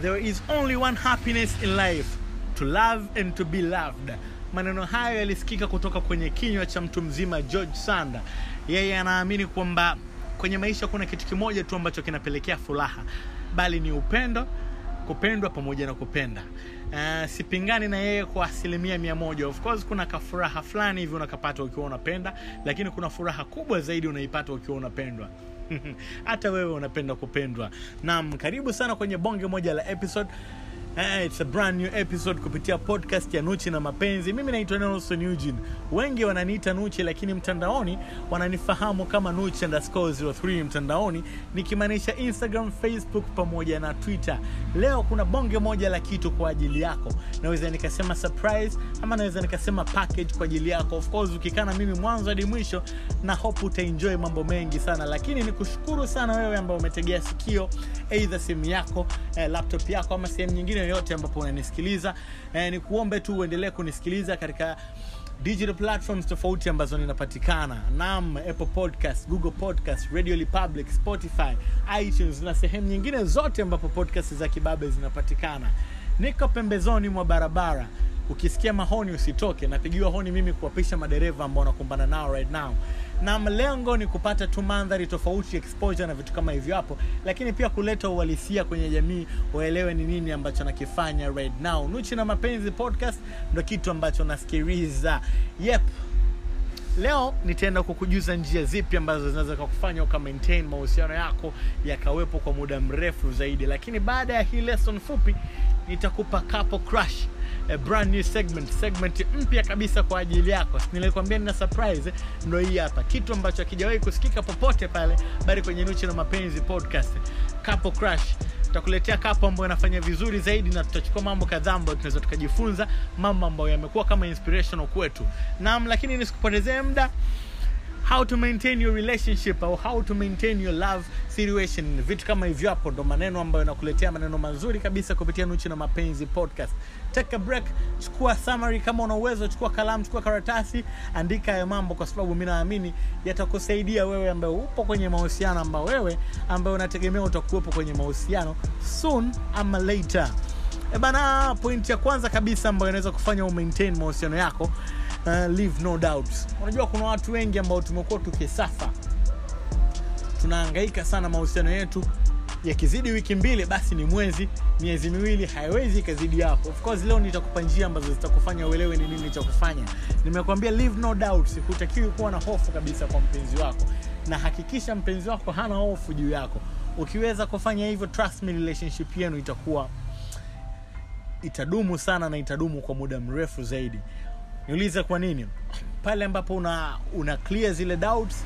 there is only one happiness in life to love and to be loved. Maneno hayo yalisikika kutoka kwenye kinywa cha mtu mzima george sanda yeye anaamini kwamba kwenye maisha kuna kitu kimoja tu ambacho kinapelekea furaha bali ni upendo kupendwa pamoja na kupenda. Uh, sipingani na yeye kwa asilimia mia moja. Of course kuna kafuraha fulani hivi unakapata ukiwa unapenda lakini kuna furaha kubwa zaidi unaipata ukiwa unapendwa hata wewe unapenda kupendwa. Nam karibu sana kwenye bonge moja la episode Uh, it's a brand new episode kupitia podcast ya nuchi na mapenzi. Mimi naitwa nelson eugene. Wengi wananiita nuchi lakini mtandaoni wananifahamu kama nuchi underscore 03 mtandaoni nikimaanisha instagram facebook pamoja na twitter. Leo kuna bonge moja la kitu kwa ajili yako. Naweza nikasema surprise ama naweza nikasema package kwa ajili yako. Of course ukikana mimi mwanzo hadi mwisho na hope utaenjoy mambo mengi sana. Lakini nikushukuru sana wewe ambao umetegea sikio eidha simu yako eh, laptop yako ama sehemu nyingine yoyote ambapo unanisikiliza. Eh, ni kuombe tu uendelee kunisikiliza katika digital platforms tofauti ambazo ninapatikana. Nam apple podcast google podcast radio republic spotify itunes na sehemu nyingine zote ambapo podcast za kibabe zinapatikana. Niko pembezoni mwa barabara. Ukisikia mahoni usitoke. Napigiwa honi mimi kuwapisha madereva ambao nakumbana nao right now na mlengo ni kupata tu mandhari tofauti exposure na vitu kama hivyo hapo. Lakini pia kuleta uhalisia kwenye jamii waelewe ni nini ambacho nakifanya right now. Nuchi na mapenzi podcast ndo kitu ambacho nasikiliza. Yep. Leo nitaenda kukujuza njia zipi ambazo zinaweza kukufanya uka mahusiano yako yakawepo kwa muda mrefu zaidi. Lakini baada ya hii lesson fupi nitakupa couple crush a brand new segment segment mpya kabisa kwa ajili yako. Nilikwambia nina surprise ndo hii hapa. Kitu ambacho hakijawahi kusikika popote pale bali kwenye nuchi na mapenzi podcast. Capo crash tutakuletea kapo ambayo inafanya vizuri zaidi na tutachukua mambo kadhaa ambayo tunaweza tukajifunza mambo ambayo yamekuwa kama inspirational kwetu. Naam lakini nisikupotezee muda how to maintain your relationship au how to maintain your love situation. Vitu kama hivyo hapo ndo maneno ambayo nakuletea maneno mazuri kabisa kupitia nuchi na mapenzi podcast. Take a break chukua summary kama una uwezo chukua kalamu chukua karatasi andika hayo mambo kwa sababu mi naamini yatakusaidia wewe ambaye upo kwenye mahusiano ambao wewe ambaye unategemea utakuwepo kwenye mahusiano soon ama later. E bana point ya kwanza kabisa ambayo inaweza kufanya umaintain mahusiano yako uh, leave no doubt unajua kuna watu wengi ambao tumekuwa tukisafa. Tunahangaika sana mahusiano yetu. Yakizidi wiki mbili basi ni mwezi. Miezi miwili haiwezi ikazidi hapo course leo nitakupa njia ambazo zitakufanya uelewe ni nini cha kufanya. Nimekwambia leave no doubt hutakiwi kuwa na hofu kabisa kwa mpenzi wako. Na hakikisha mpenzi wako hana hofu juu yako. Ukiweza kufanya hivyo trust me relationship yenu itakuwa itadumu sana na itadumu kwa muda mrefu zaidi niulize kwa nini. Pale ambapo una una clear zile doubts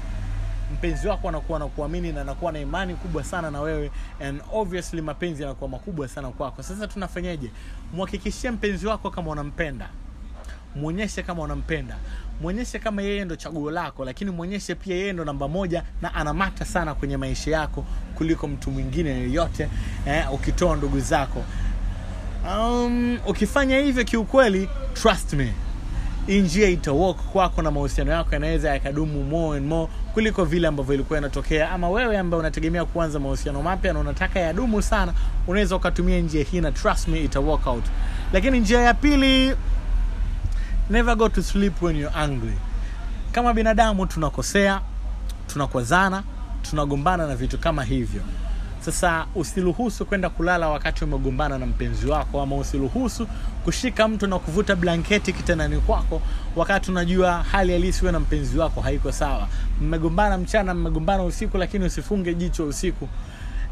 mpenzi wako anakuwa nakuamini na anakuwa na imani kubwa sana na wewe and obviously mapenzi yanakuwa makubwa sana kwako. Sasa tunafanyaje? Mhakikishie mpenzi wako kama unampenda. Mwonyeshe kama unampenda. Mwonyeshe kama yeye ndo chaguo lako lakini mwonyeshe pia yeye ndo namba moja na anamata sana kwenye maisha yako kuliko mtu mwingine yoyote eh, ukitoa ndugu zako. Um, ukifanya hivyo kiukweli trust me hii njia itawok kwako na mahusiano yako yanaweza yakadumu more and more kuliko vile ambavyo ilikuwa inatokea. Ama wewe ambaye unategemea kuanza mahusiano mapya na unataka yadumu sana unaweza ukatumia njia hii na trust me ita work out. Lakini njia ya pili never go to sleep when you're angry. Kama binadamu tunakosea tunakwazana tunagombana na vitu kama hivyo sasa usiruhusu kwenda kulala wakati umegombana na mpenzi wako ama usiruhusu kushika mtu na kuvuta blanketi kitandani kwako wakati unajua hali halisi na mpenzi wako haiko sawa mmegombana mchana mmegombana usiku lakini usifunge jicho usiku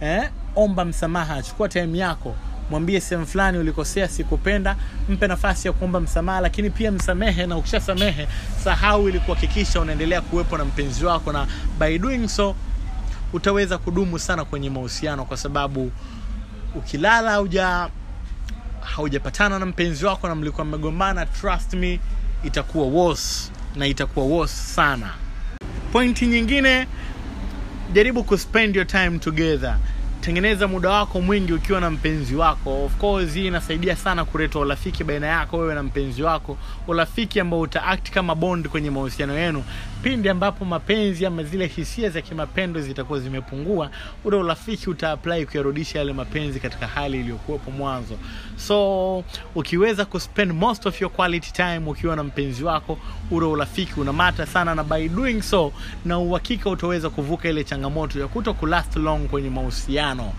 eh? omba msamaha chukua time yako mwambie sehemu fulani ulikosea sikupenda mpe nafasi ya kuomba msamaha lakini pia msamehe na ukishasamehe sahau ili kuhakikisha unaendelea kuwepo na mpenzi wako na by doing so utaweza kudumu sana kwenye mahusiano kwa sababu ukilala hauja haujapatana na mpenzi wako na mlikuwa mmegombana trust me itakuwa worse na itakuwa worse sana. Pointi nyingine jaribu kuspend your time together. Tengeneza muda wako mwingi ukiwa na mpenzi wako. Of course hii inasaidia sana kuleta urafiki baina yako wewe na mpenzi wako. Urafiki ambao utaact kama bond kwenye mahusiano yenu pindi ambapo mapenzi ama zile hisia za kimapendo zitakuwa zimepungua ule urafiki utaapply kuyarudisha yale mapenzi katika hali iliyokuwepo mwanzo. So ukiweza kuspend most of your quality time ukiwa na mpenzi wako ule urafiki unamata sana na by doing so na uhakika utaweza kuvuka ile changamoto ya kuto kulast long kwenye mahusiano.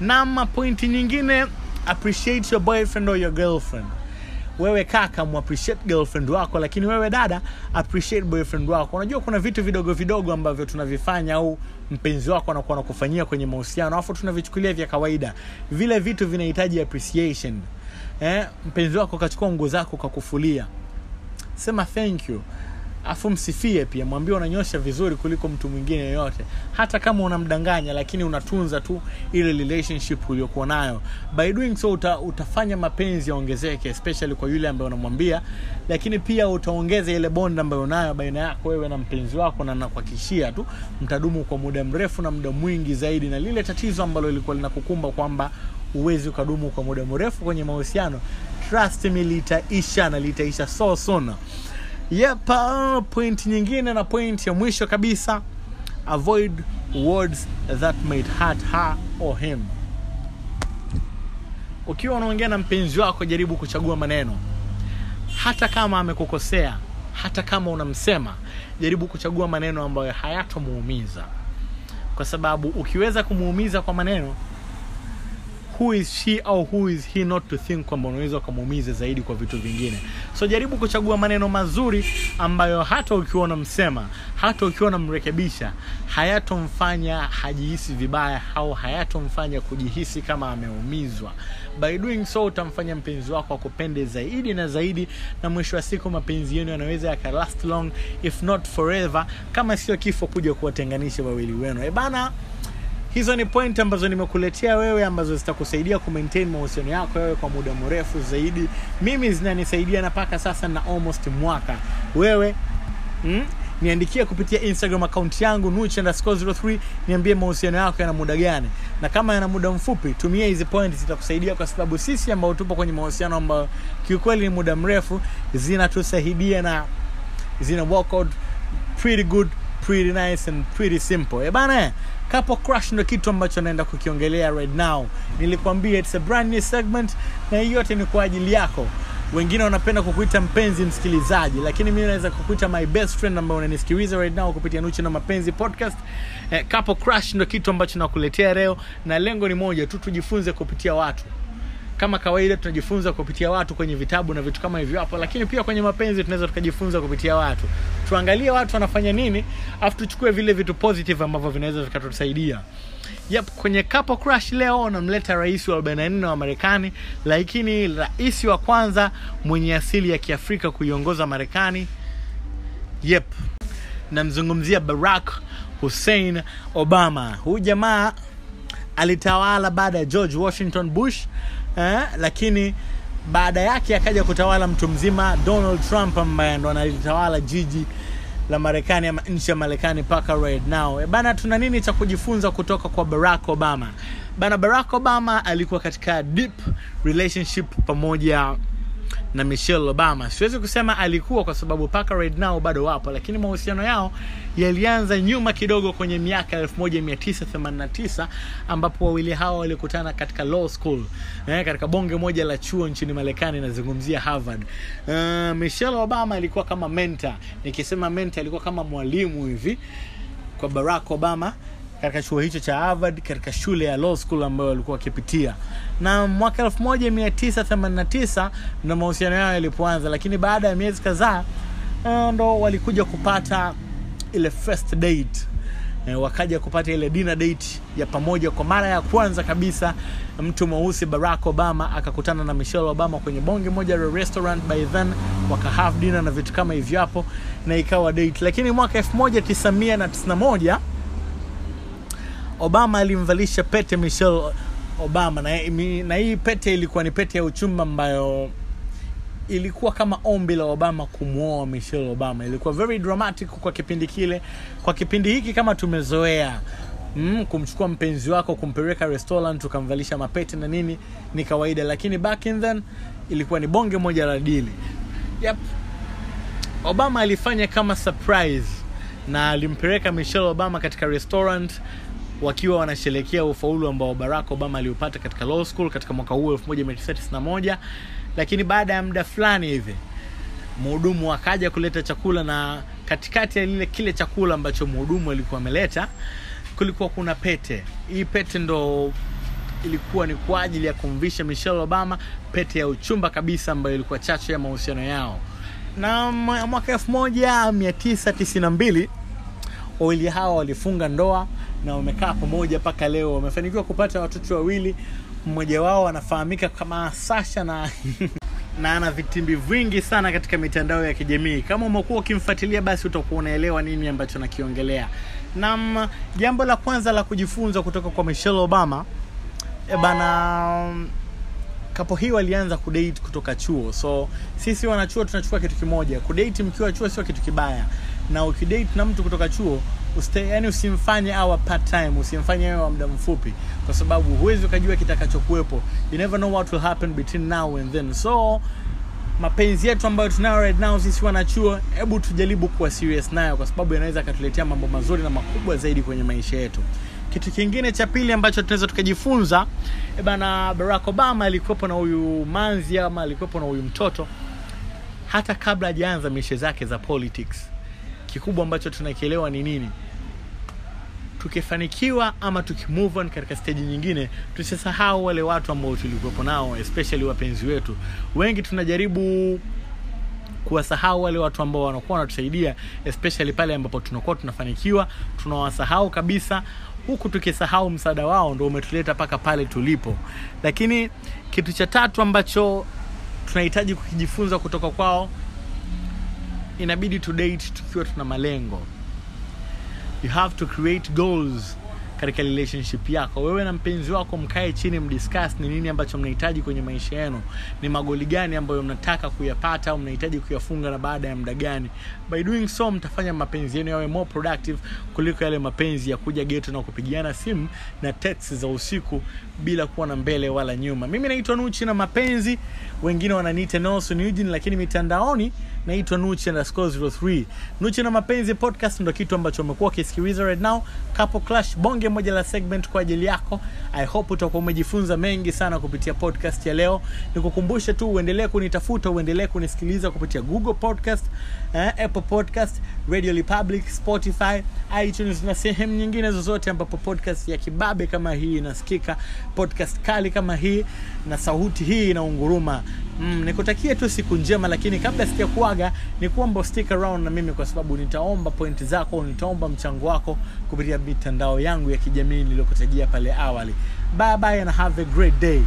Na pointi nyingine appreciate your boyfriend or your girlfriend wewe kaka muappreciate girlfriend wako lakini wewe dada appreciate boyfriend wako. Unajua kuna vitu vidogo vidogo ambavyo tunavifanya au mpenzi wako anakuwa anakufanyia kwenye mahusiano alafu tunavichukulia vya kawaida. Vile vitu vinahitaji appreciation. Eh, mpenzi wako kachukua nguo zako kakufulia sema thank you afu msifie pia mwambie unanyosha vizuri kuliko mtu mwingine yoyote. Hata kama unamdanganya lakini unatunza tu ile relationship uliokuwa nayo. By doing so uta, utafanya mapenzi yaongezeke especially kwa yule ambaye unamwambia lakini pia utaongeza ile bond ambayo unayo baina yako wewe na mpenzi wako na nakuhakikishia tu mtadumu kwa muda mrefu na muda mwingi zaidi. Na lile tatizo ambalo lilikuwa linakukumba kwamba uwezi ukadumu kwa muda mrefu kwenye mahusiano trust me litaisha na litaisha so soon yep point nyingine na point ya mwisho kabisa. Avoid words that might hurt her or him. Ukiwa unaongea na mpenzi wako jaribu kuchagua maneno. Hata kama amekukosea hata kama unamsema jaribu kuchagua maneno ambayo hayatomuumiza. Kwa sababu ukiweza kumuumiza kwa maneno who is she au who is he not to think kwamba unaweza ukamuumiza zaidi kwa vitu vingine. So jaribu kuchagua maneno mazuri ambayo hata ukiwa unamsema hata ukiwa unamrekebisha hayatomfanya hajihisi vibaya au hayatomfanya kujihisi kama ameumizwa. By doing so utamfanya mpenzi wako akupende zaidi na zaidi na mwisho wa siku mapenzi yenu yanaweza yakalast long if not forever kama sio kifo kuja kuwatenganisha wawili wenu. Ebana hizo ni point ambazo nimekuletea wewe ambazo zitakusaidia kumaintain mahusiano yako wewe kwa muda mrefu zaidi. Mimi zinanisaidia na mpaka sasa na almost mwaka. Wewe mm? niandikia kupitia instagram akaunti yangu nuch03 niambie mahusiano yako yana muda gani. Na kama yana muda mfupi tumia hizi point zitakusaidia kwa sababu sisi ambao tupo kwenye mahusiano ambayo kiukweli ni muda mrefu zinatusaidia na zina work out pretty good pretty nice and pretty simple. Eh bana couple ndo kitu ambacho naenda kukiongelea right now. Nilikwambia it's a brand new segment na hii yote ni kwa ajili yako. Wengine wanapenda kukuita mpenzi msikilizaji lakini mimi naweza kukuita my best friend ambaye unanisikiliza right now kupitia nuchi na mapenzi podcast. Eh, couple crush ndo kitu ambacho nakuletea leo na lengo ni moja tu tujifunze kupitia watu kama kawaida tunajifunza kupitia watu kwenye vitabu na vitu kama hivyo hapo lakini pia kwenye mapenzi tunaweza tukajifunza kupitia watu. Tuangalie watu wanafanya nini afu tuchukue vile vitu positive ambavyo vinaweza vikatusaidia. Yep kwenye couple crush leo namleta rais wa 44 wa marekani lakini rais wa kwanza mwenye asili ya kiafrika kuiongoza marekani. Yep namzungumzia barack hussein obama. Huyu jamaa alitawala baada ya george washington bush eh, lakini baada yake akaja kutawala mtu mzima donald trump ambaye ndo analitawala jiji la marekani ama nchi ya marekani mpaka right now. E bana tuna nini cha kujifunza kutoka kwa barack obama? Bana barack obama alikuwa katika deep relationship pamoja na michelle obama. Siwezi kusema alikuwa kwa sababu paka right now bado wapo lakini mahusiano yao yalianza nyuma kidogo kwenye miaka 1989 ambapo wawili hawa walikutana katika law school eh, katika bonge moja la chuo nchini marekani nazungumzia harvard. Uh, michelle obama alikuwa kama mentor. Nikisema mentor alikuwa kama mwalimu hivi kwa barack obama katika chuo hicho cha harvard katika shule ya law school ambayo walikuwa wakipitia. Na mwaka 1989 ndo mahusiano yao yalipoanza lakini baada ya miezi kadhaa uh, ndo walikuja kupata ile first date. E, wakaja kupata ile dinner date ya pamoja kwa mara ya kwanza kabisa. Mtu mweusi barack obama akakutana na michelle obama kwenye bonge moja la restaurant. By then waka have dinner na vitu kama hivyo hapo na ikawa date. Lakini mwaka 1991 obama alimvalisha pete michelle obama. Na, na hii pete ilikuwa ni pete ya uchumba ambayo ilikuwa kama ombi la obama kumwoa michelle obama. Ilikuwa very dramatic kwa kipindi kile. Kwa kipindi hiki kama tumezoea mm, kumchukua mpenzi wako kumpeleka restaurant ukamvalisha mapete na nini ni kawaida. Lakini back in then ilikuwa ni bonge moja la dili yep. obama alifanya kama surprise na alimpeleka michelle obama katika restaurant wakiwa wanasherekea ufaulu ambao barack obama aliupata katika law school katika mwaka huu 1991 lakini baada ya muda fulani hivi mhudumu akaja kuleta chakula na katikati ya lile kile chakula ambacho mhudumu alikuwa ameleta kulikuwa kuna pete. Hii pete ndo ilikuwa ni kwa ajili ya kumvisha michelle obama pete ya uchumba kabisa ambayo ilikuwa chachu ya mahusiano yao. Na mwaka 1992 wawili hawa walifunga ndoa na wamekaa pamoja mpaka leo. Wamefanikiwa kupata watoto wawili. Mmoja wao anafahamika kama sasha na na ana vitimbi vingi sana katika mitandao ya kijamii. Kama umekuwa ukimfuatilia basi utakuwa unaelewa nini ambacho nakiongelea. Nam jambo la kwanza la kujifunza kutoka kwa michelle obama e bana kapo hii walianza kudate kutoka chuo. So sisi wanachuo tunachukua kitu kimoja. Kudate mkiwa chuo sio kitu kibaya. Na ukidate na mtu kutoka chuo uste, yani usimfanye awa part time usimfanye awe wa muda mfupi kwa sababu huwezi ukajua kitakachokuwepo. You never know what will happen between now and then. So mapenzi yetu ambayo tunayo right now sisi wanachuo hebu tujaribu kuwa serious nayo kwa sababu yanaweza akatuletea mambo mazuri na makubwa zaidi kwenye maisha yetu. Kitu kingine cha pili ambacho tunaweza tukajifunza eh bana barack obama alikuwepo na huyu manzi ama alikuwepo na huyu mtoto hata kabla hajaanza mishe zake za politics kikubwa ambacho tunakielewa ni nini? Tukifanikiwa ama tukimove on katika steji nyingine tusisahau wale watu ambao tulikuwepo nao especially wapenzi wetu. Wengi tunajaribu kuwasahau wale watu ambao wanakuwa wanatusaidia especially pale ambapo tunakuwa tunafanikiwa tunawasahau kabisa. Huku tukisahau msaada wao ndo umetuleta mpaka pale tulipo. Lakini kitu cha tatu ambacho tunahitaji kukijifunza kutoka kwao inabidi to date tukiwa tuna malengo. You have to create goals katika relationship yako. Wewe na mpenzi wako mkae chini mdiscuss ni nini ambacho mnahitaji kwenye maisha yenu. Ni magoli gani ambayo mnataka kuyapata au mnahitaji kuyafunga na baada ya muda gani. By doing so mtafanya mapenzi yenu yawe more productive kuliko yale mapenzi ya kuja geto na kupigiana simu na text za usiku bila kuwa na mbele wala nyuma. Mimi naitwa nuchi na mapenzi. Wengine wananiita nelson eugene lakini mitandaoni naitwa Nuche na score 03 nuchi na mapenzi podcast ndo kitu ambacho umekuwa ukisikiliza right now. Couple clash bonge moja la segment kwa ajili yako. I hope utakuwa umejifunza mengi sana kupitia podcast ya leo. Nikukumbushe tu uendelee kunitafuta uendelee kunisikiliza kupitia google podcast eh, apple podcast radio republic spotify itunes na sehemu nyingine zozote ambapo podcast ya kibabe kama hii inasikika. Podcast kali kama hii na sauti hii inaunguruma mm, nikutakie tu siku njema lakini kabla sijakuaga ni kuomba stick around na mimi kwa sababu nitaomba pointi zako nitaomba mchango wako kupitia mitandao yangu ya kijamii niliyokutajia pale awali. Bye bye and have a great day